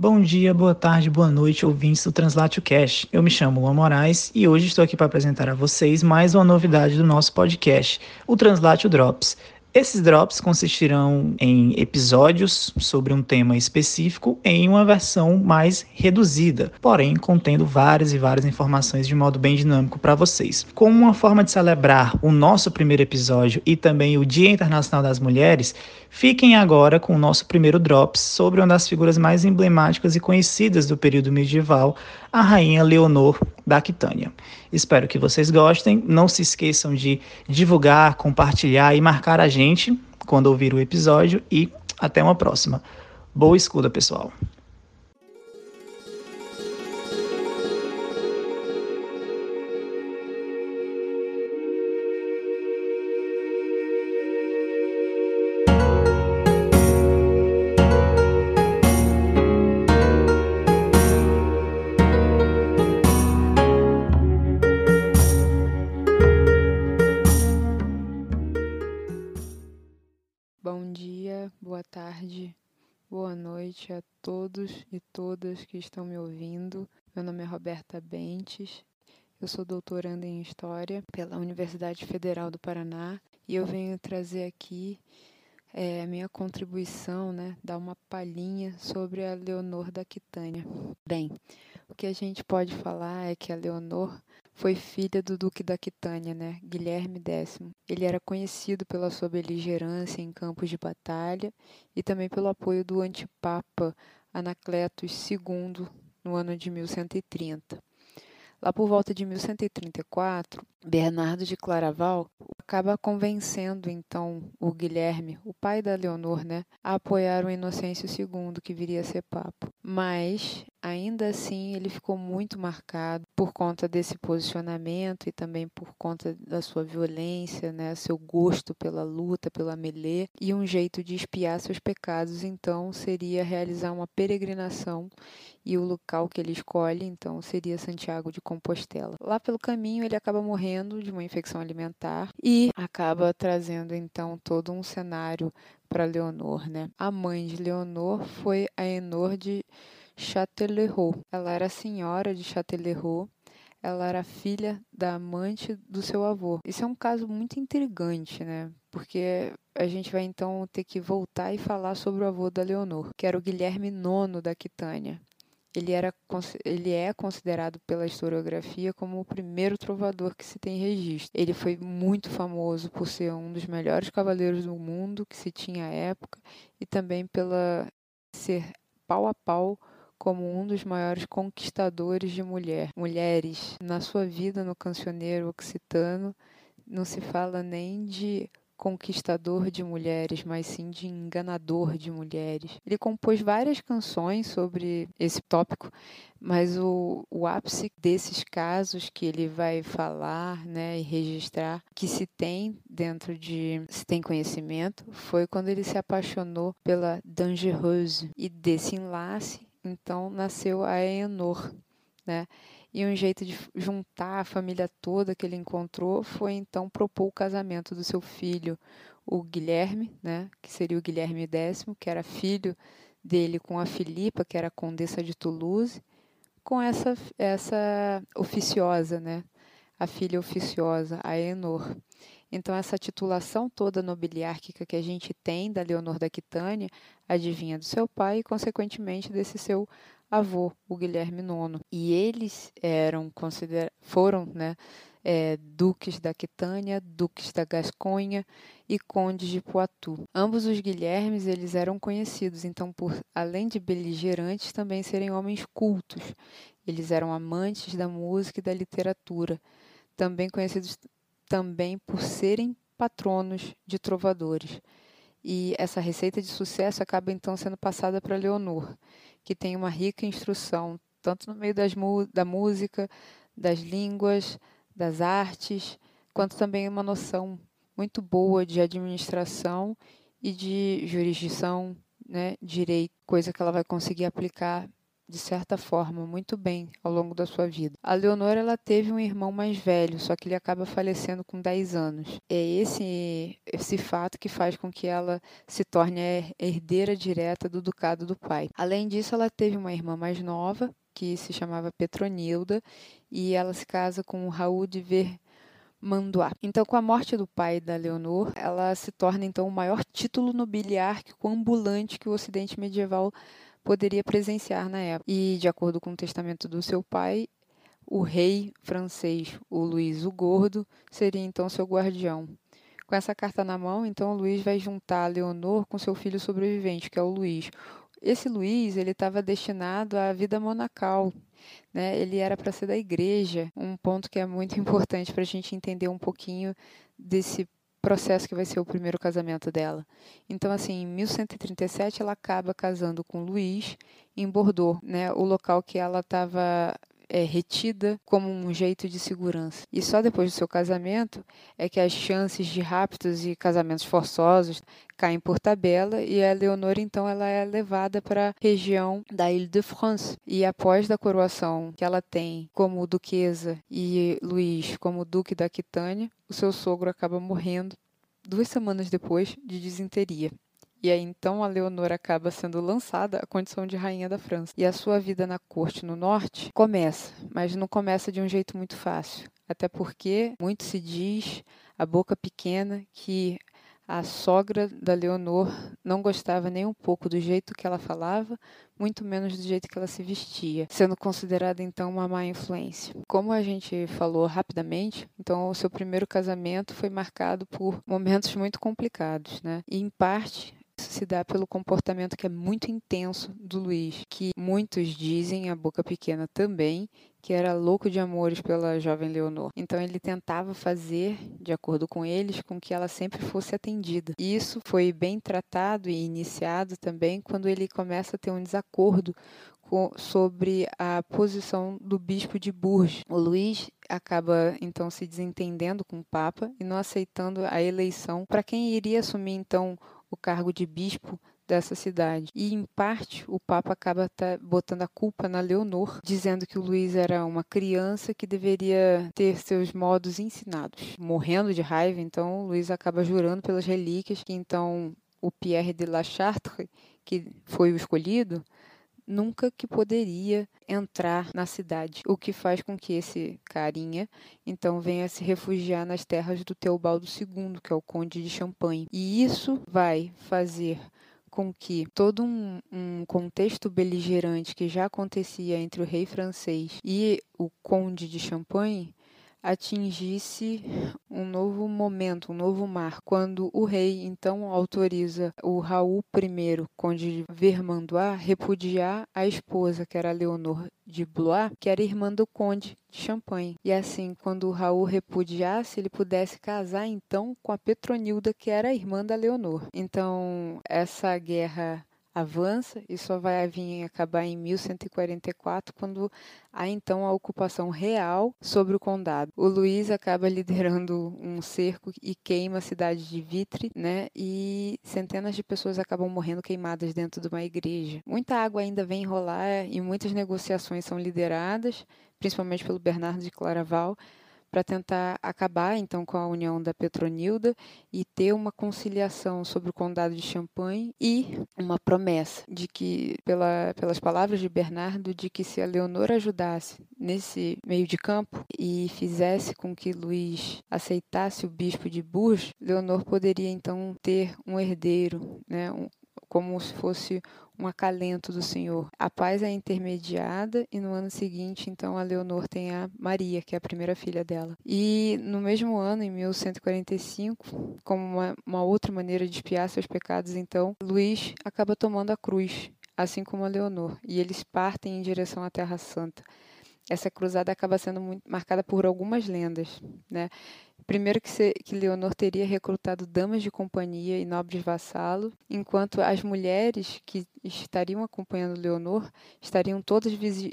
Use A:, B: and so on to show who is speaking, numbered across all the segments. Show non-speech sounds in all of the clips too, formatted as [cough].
A: Bom dia, boa tarde, boa noite, ouvintes do Translatio Cash. Eu me chamo Luan Moraes e hoje estou aqui para apresentar a vocês mais uma novidade do nosso podcast, o Translatio Drops. Esses drops consistirão em episódios sobre um tema específico em uma versão mais reduzida, porém contendo várias e várias informações de modo bem dinâmico para vocês. Como uma forma de celebrar o nosso primeiro episódio e também o Dia Internacional das Mulheres, fiquem agora com o nosso primeiro drops sobre uma das figuras mais emblemáticas e conhecidas do período medieval, a rainha Leonor da Aquitânia. Espero que vocês gostem. Não se esqueçam de divulgar, compartilhar e marcar a gente quando ouvir o episódio e até uma próxima. Boa escuta, pessoal.
B: Noite a todos e todas que estão me ouvindo. Meu nome é Roberta Bentes, eu sou doutoranda em História pela Universidade Federal do Paraná e eu venho trazer aqui é, a minha contribuição, né, dar uma palhinha sobre a Leonor da Aquitânia. Bem, o que a gente pode falar é que a Leonor foi filha do Duque da Aquitânia, né, Guilherme X. Ele era conhecido pela sua beligerância em campos de batalha e também pelo apoio do antipapa Anacletus II no ano de 1130. Lá por volta de 1134, Bernardo de Claraval acaba convencendo então o Guilherme, o pai da Leonor, né, a apoiar o Inocêncio II, que viria a ser papa. Mas ainda assim ele ficou muito marcado por conta desse posicionamento e também por conta da sua violência, né, seu gosto pela luta, pela melê e um jeito de espiar seus pecados, então seria realizar uma peregrinação e o local que ele escolhe, então, seria Santiago de Compostela. Lá pelo caminho, ele acaba morrendo de uma infecção alimentar e acaba trazendo, então, todo um cenário para Leonor, né? A mãe de Leonor foi a Enor de Châtellerault. Ela era senhora de Châtellerault ela era filha da amante do seu avô. Isso é um caso muito intrigante, né? Porque a gente vai então ter que voltar e falar sobre o avô da Leonor, que era o Guilherme IX da Aquitânia ele, era, ele é considerado pela historiografia como o primeiro trovador que se tem registro. Ele foi muito famoso por ser um dos melhores cavaleiros do mundo que se tinha à época e também pela ser pau a pau como um dos maiores conquistadores de mulher. mulheres. Na sua vida no cancioneiro occitano, não se fala nem de conquistador de mulheres, mas sim de enganador de mulheres. Ele compôs várias canções sobre esse tópico, mas o, o ápice desses casos que ele vai falar né, e registrar, que se tem dentro de. se tem conhecimento, foi quando ele se apaixonou pela Dangereuse. E desse enlace, então, nasceu a Aenor. Né? E um jeito de juntar a família toda que ele encontrou foi então propor o casamento do seu filho, o Guilherme, né, que seria o Guilherme X, que era filho dele com a Filipa, que era condessa de Toulouse, com essa essa oficiosa, né, a filha oficiosa, a Enor. Então essa titulação toda nobiliárquica que a gente tem da Leonor da Aquitânia adivinha do seu pai e consequentemente desse seu avô, o Guilherme IX. E eles eram consider... foram né, é, duques da Aquitânia, duques da Gasconha e condes de Poitou. Ambos os Guilhermes eles eram conhecidos, então, por além de beligerantes, também serem homens cultos. Eles eram amantes da música e da literatura, também conhecidos também por serem patronos de trovadores. E essa receita de sucesso acaba então sendo passada para Leonor que tem uma rica instrução, tanto no meio da música, das línguas, das artes, quanto também uma noção muito boa de administração e de jurisdição, né, direito, coisa que ela vai conseguir aplicar de certa forma, muito bem ao longo da sua vida. A Leonor ela teve um irmão mais velho, só que ele acaba falecendo com 10 anos. É esse esse fato que faz com que ela se torne a herdeira direta do ducado do pai. Além disso, ela teve uma irmã mais nova, que se chamava Petronilda, e ela se casa com Raul de Ver Manduá. Então, com a morte do pai da Leonor, ela se torna então o maior título nobiliárquico ambulante que o Ocidente medieval poderia presenciar na época. E, de acordo com o testamento do seu pai, o rei francês, o Luís o Gordo, seria então seu guardião. Com essa carta na mão, então, Luís vai juntar Leonor com seu filho sobrevivente, que é o Luís. Esse Luís, ele estava destinado à vida monacal, né? Ele era para ser da igreja, um ponto que é muito importante para a gente entender um pouquinho desse processo que vai ser o primeiro casamento dela. Então, assim, em 1137 ela acaba casando com Luís em Bordeaux, né? O local que ela estava é, retida como um jeito de segurança. E só depois do seu casamento é que as chances de raptos e casamentos forçosos caem por tabela e a Leonor então ela é levada para a região da Ile-de-France e após da coroação que ela tem como duquesa e Luís como duque da Aquitânia, o seu sogro acaba morrendo duas semanas depois de disenteria. E aí então a Leonor acaba sendo lançada à condição de rainha da França. E a sua vida na corte no norte começa, mas não começa de um jeito muito fácil. Até porque muito se diz, a boca pequena, que a sogra da Leonor não gostava nem um pouco do jeito que ela falava, muito menos do jeito que ela se vestia, sendo considerada então uma má influência. Como a gente falou rapidamente, então o seu primeiro casamento foi marcado por momentos muito complicados, né? E em parte isso se dá pelo comportamento que é muito intenso do Luiz, que muitos dizem, a boca pequena também, que era louco de amores pela jovem Leonor. Então ele tentava fazer, de acordo com eles, com que ela sempre fosse atendida. Isso foi bem tratado e iniciado também quando ele começa a ter um desacordo com, sobre a posição do bispo de Bourges. O Luís acaba então se desentendendo com o Papa e não aceitando a eleição para quem iria assumir então o cargo de bispo dessa cidade. E, em parte, o Papa acaba botando a culpa na Leonor, dizendo que o Luís era uma criança que deveria ter seus modos ensinados. Morrendo de raiva, então, o Luís acaba jurando pelas relíquias que, então, o Pierre de la Chartre, que foi o escolhido, nunca que poderia entrar na cidade, o que faz com que esse carinha então venha se refugiar nas terras do Teobaldo II, que é o conde de Champagne. E isso vai fazer com que todo um, um, contexto beligerante que já acontecia entre o rei francês e o conde de Champagne atingisse um novo momento, um novo mar, quando o rei então autoriza o Raul I, conde de Vermandois, repudiar a esposa, que era Leonor de Blois, que era irmã do conde de Champagne. E assim, quando o Raul repudiasse, ele pudesse casar então com a Petronilda, que era irmã da Leonor. Então, essa guerra avança e só vai vir acabar em 1144, quando há então a ocupação real sobre o condado. O Luís acaba liderando um cerco e queima a cidade de Vitre, né? E centenas de pessoas acabam morrendo queimadas dentro de uma igreja. Muita água ainda vem rolar e muitas negociações são lideradas, principalmente pelo Bernardo de Claraval, para tentar acabar então com a união da Petronilda e ter uma conciliação sobre o condado de Champagne e uma promessa de que, pela, pelas palavras de Bernardo, de que se a Leonor ajudasse nesse meio de campo e fizesse com que Luís aceitasse o bispo de Bourges, Leonor poderia então ter um herdeiro, né, um, como se fosse um acalento do Senhor. A paz é intermediada e no ano seguinte, então, a Leonor tem a Maria, que é a primeira filha dela. E no mesmo ano, em 1145, como uma, uma outra maneira de espiar seus pecados, então, Luís acaba tomando a cruz, assim como a Leonor, e eles partem em direção à Terra Santa essa cruzada acaba sendo muito marcada por algumas lendas, né? Primeiro que, se, que Leonor teria recrutado damas de companhia e nobres vassalos, enquanto as mulheres que estariam acompanhando Leonor estariam todas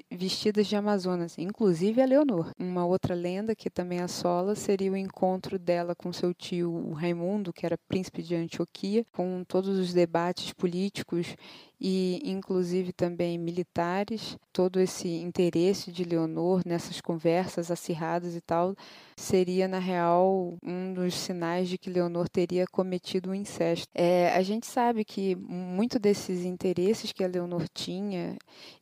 B: vestidas de Amazonas, inclusive a Leonor. Uma outra lenda que também assola seria o encontro dela com seu tio Raimundo, que era príncipe de Antioquia, com todos os debates políticos e inclusive também militares, todo esse interesse de Leonor nessas conversas acirradas e tal, seria na real um dos sinais de que Leonor teria cometido um incesto. É, a gente sabe que muito desses interesses que a Leonor tinha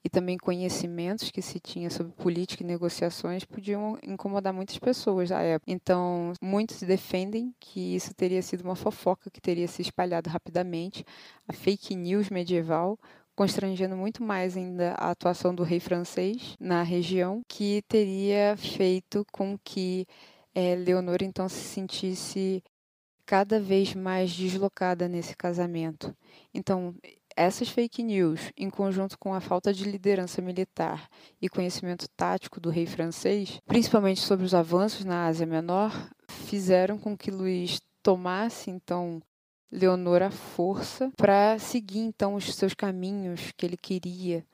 B: e também conhecimentos que se tinha sobre política e negociações podiam incomodar muitas pessoas à época. Então, muitos defendem que isso teria sido uma fofoca que teria se espalhado rapidamente, a fake news medieval, constrangendo muito mais ainda a atuação do rei francês na região, que teria feito com que é, Leonor então se sentisse cada vez mais deslocada nesse casamento. Então, essas fake news, em conjunto com a falta de liderança militar e conhecimento tático do rei francês, principalmente sobre os avanços na Ásia Menor, fizeram com que Luís tomasse então Leonor à força para seguir então os seus caminhos que ele queria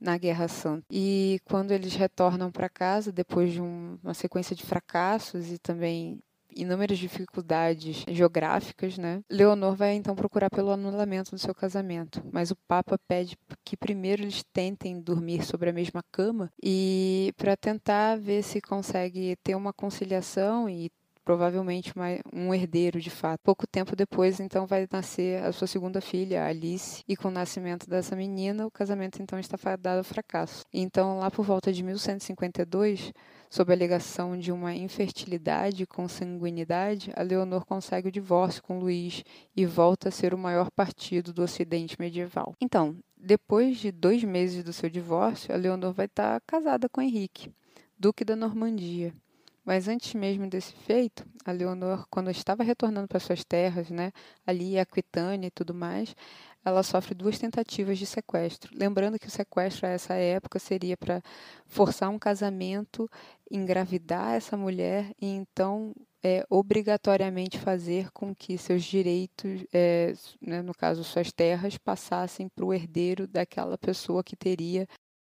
B: na Guerra Santa. E quando eles retornam para casa, depois de um, uma sequência de fracassos e também inúmeras dificuldades geográficas, né? Leonor vai então procurar pelo anulamento do seu casamento, mas o Papa pede que primeiro eles tentem dormir sobre a mesma cama e para tentar ver se consegue ter uma conciliação e provavelmente um herdeiro de fato. Pouco tempo depois, então, vai nascer a sua segunda filha, Alice, e com o nascimento dessa menina, o casamento então está fadado ao fracasso. Então, lá por volta de 1152, sob a alegação de uma infertilidade com sanguinidade, a Leonor consegue o divórcio com Luís e volta a ser o maior partido do Ocidente medieval. Então, depois de dois meses do seu divórcio, a Leonor vai estar casada com Henrique, Duque da Normandia. Mas antes mesmo desse feito, a Leonor, quando estava retornando para suas terras, né, ali Aquitânia e tudo mais, ela sofre duas tentativas de sequestro. Lembrando que o sequestro a essa época seria para forçar um casamento, engravidar essa mulher e então é, obrigatoriamente fazer com que seus direitos, é, né, no caso suas terras, passassem para o herdeiro daquela pessoa que teria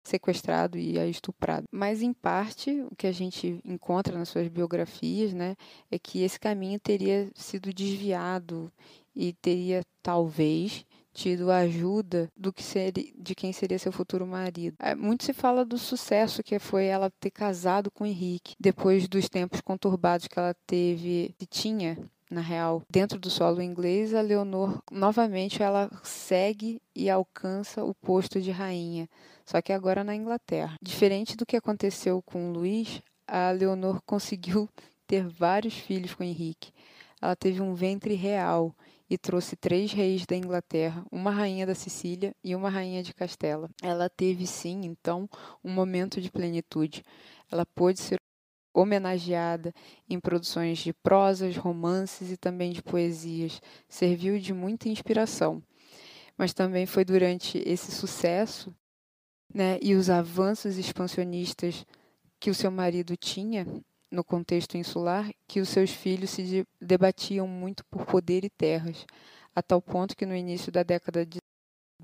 B: sequestrado e estuprado. Mas, em parte, o que a gente encontra nas suas biografias né, é que esse caminho teria sido desviado e teria, talvez, tido a ajuda do que seria, de quem seria seu futuro marido. É, muito se fala do sucesso que foi ela ter casado com Henrique, depois dos tempos conturbados que ela teve, e tinha na real, dentro do solo inglês, a Leonor novamente ela segue e alcança o posto de rainha, só que agora na Inglaterra. Diferente do que aconteceu com Luís, a Leonor [laughs] conseguiu ter vários filhos com Henrique. Ela teve um ventre real e trouxe três reis da Inglaterra, uma rainha da Sicília e uma rainha de Castela. Ela teve sim, então, um momento de plenitude. Ela pôde ser homenageada em produções de prosas, romances e também de poesias. Serviu de muita inspiração. Mas também foi durante esse sucesso né, e os avanços expansionistas que o seu marido tinha no contexto insular que os seus filhos se debatiam muito por poder e terras, a tal ponto que no início da década de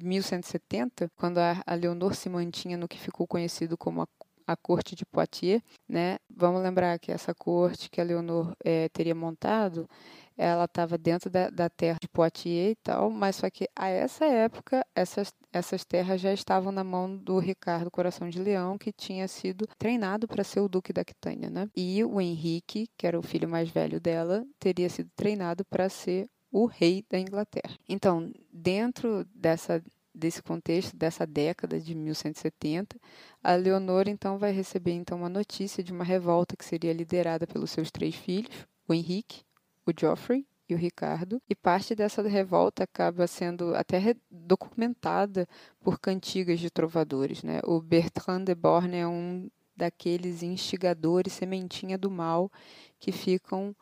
B: 1170, quando a Leonor se mantinha no que ficou conhecido como a a corte de Poitiers, né? Vamos lembrar que essa corte que a Leonor é, teria montado, ela estava dentro da, da, terra de Poitiers e tal, mas só que a essa época essas, essas terras já estavam na mão do Ricardo Coração de Leão, que tinha sido treinado para ser o duque da Aquitânia, né? E o Henrique, que era o filho mais velho dela, teria sido treinado para ser o rei da Inglaterra. Então, dentro dessa desse contexto dessa década de 1170, a Leonor então vai receber então uma notícia de uma revolta que seria liderada pelos seus três filhos, o Henrique, o Geoffrey e o Ricardo, e parte dessa revolta acaba sendo até documentada por cantigas de trovadores, né? O Bertrand de Borne é um daqueles instigadores sementinha do mal que ficam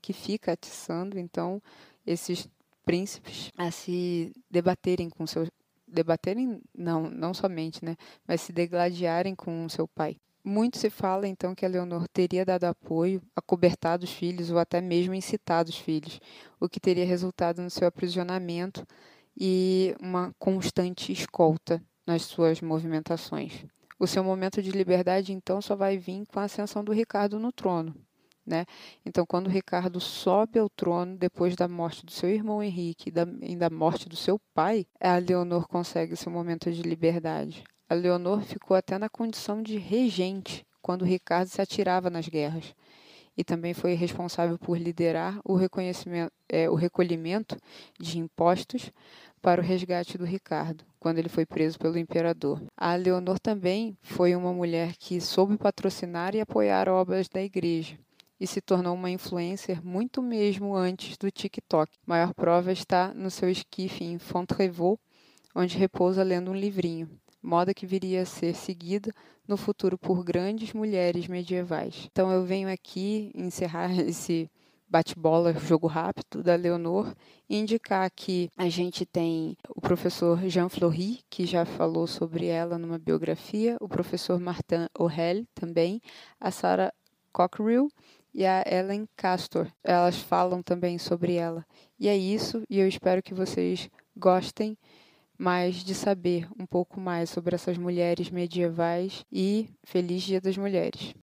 B: que fica atiçando então esses príncipes a se debaterem com seus debaterem não não somente né mas se degladiarem com seu pai Muito se fala então que Leonor teria dado apoio, acobertado os filhos ou até mesmo incitado os filhos, o que teria resultado no seu aprisionamento e uma constante escolta nas suas movimentações. O seu momento de liberdade então só vai vir com a ascensão do Ricardo no trono. Né? Então, quando Ricardo sobe ao trono depois da morte do seu irmão Henrique e da, e da morte do seu pai, a Leonor consegue seu momento de liberdade. A Leonor ficou até na condição de regente quando Ricardo se atirava nas guerras e também foi responsável por liderar o, é, o recolhimento de impostos para o resgate do Ricardo, quando ele foi preso pelo imperador. A Leonor também foi uma mulher que soube patrocinar e apoiar obras da igreja e se tornou uma influencer muito mesmo antes do TikTok. A maior prova está no seu esquife em Fontevraud, onde repousa lendo um livrinho moda que viria a ser seguida no futuro por grandes mulheres medievais. Então eu venho aqui encerrar [laughs] esse bate-bola, jogo rápido da Leonor, e indicar que a gente tem o professor Jean Fleury, que já falou sobre ela numa biografia, o professor Martin O'Hell também, a Sarah Cockerill e a Ellen Castor. Elas falam também sobre ela. E é isso, e eu espero que vocês gostem mas de saber um pouco mais sobre essas mulheres medievais e feliz Dia das Mulheres.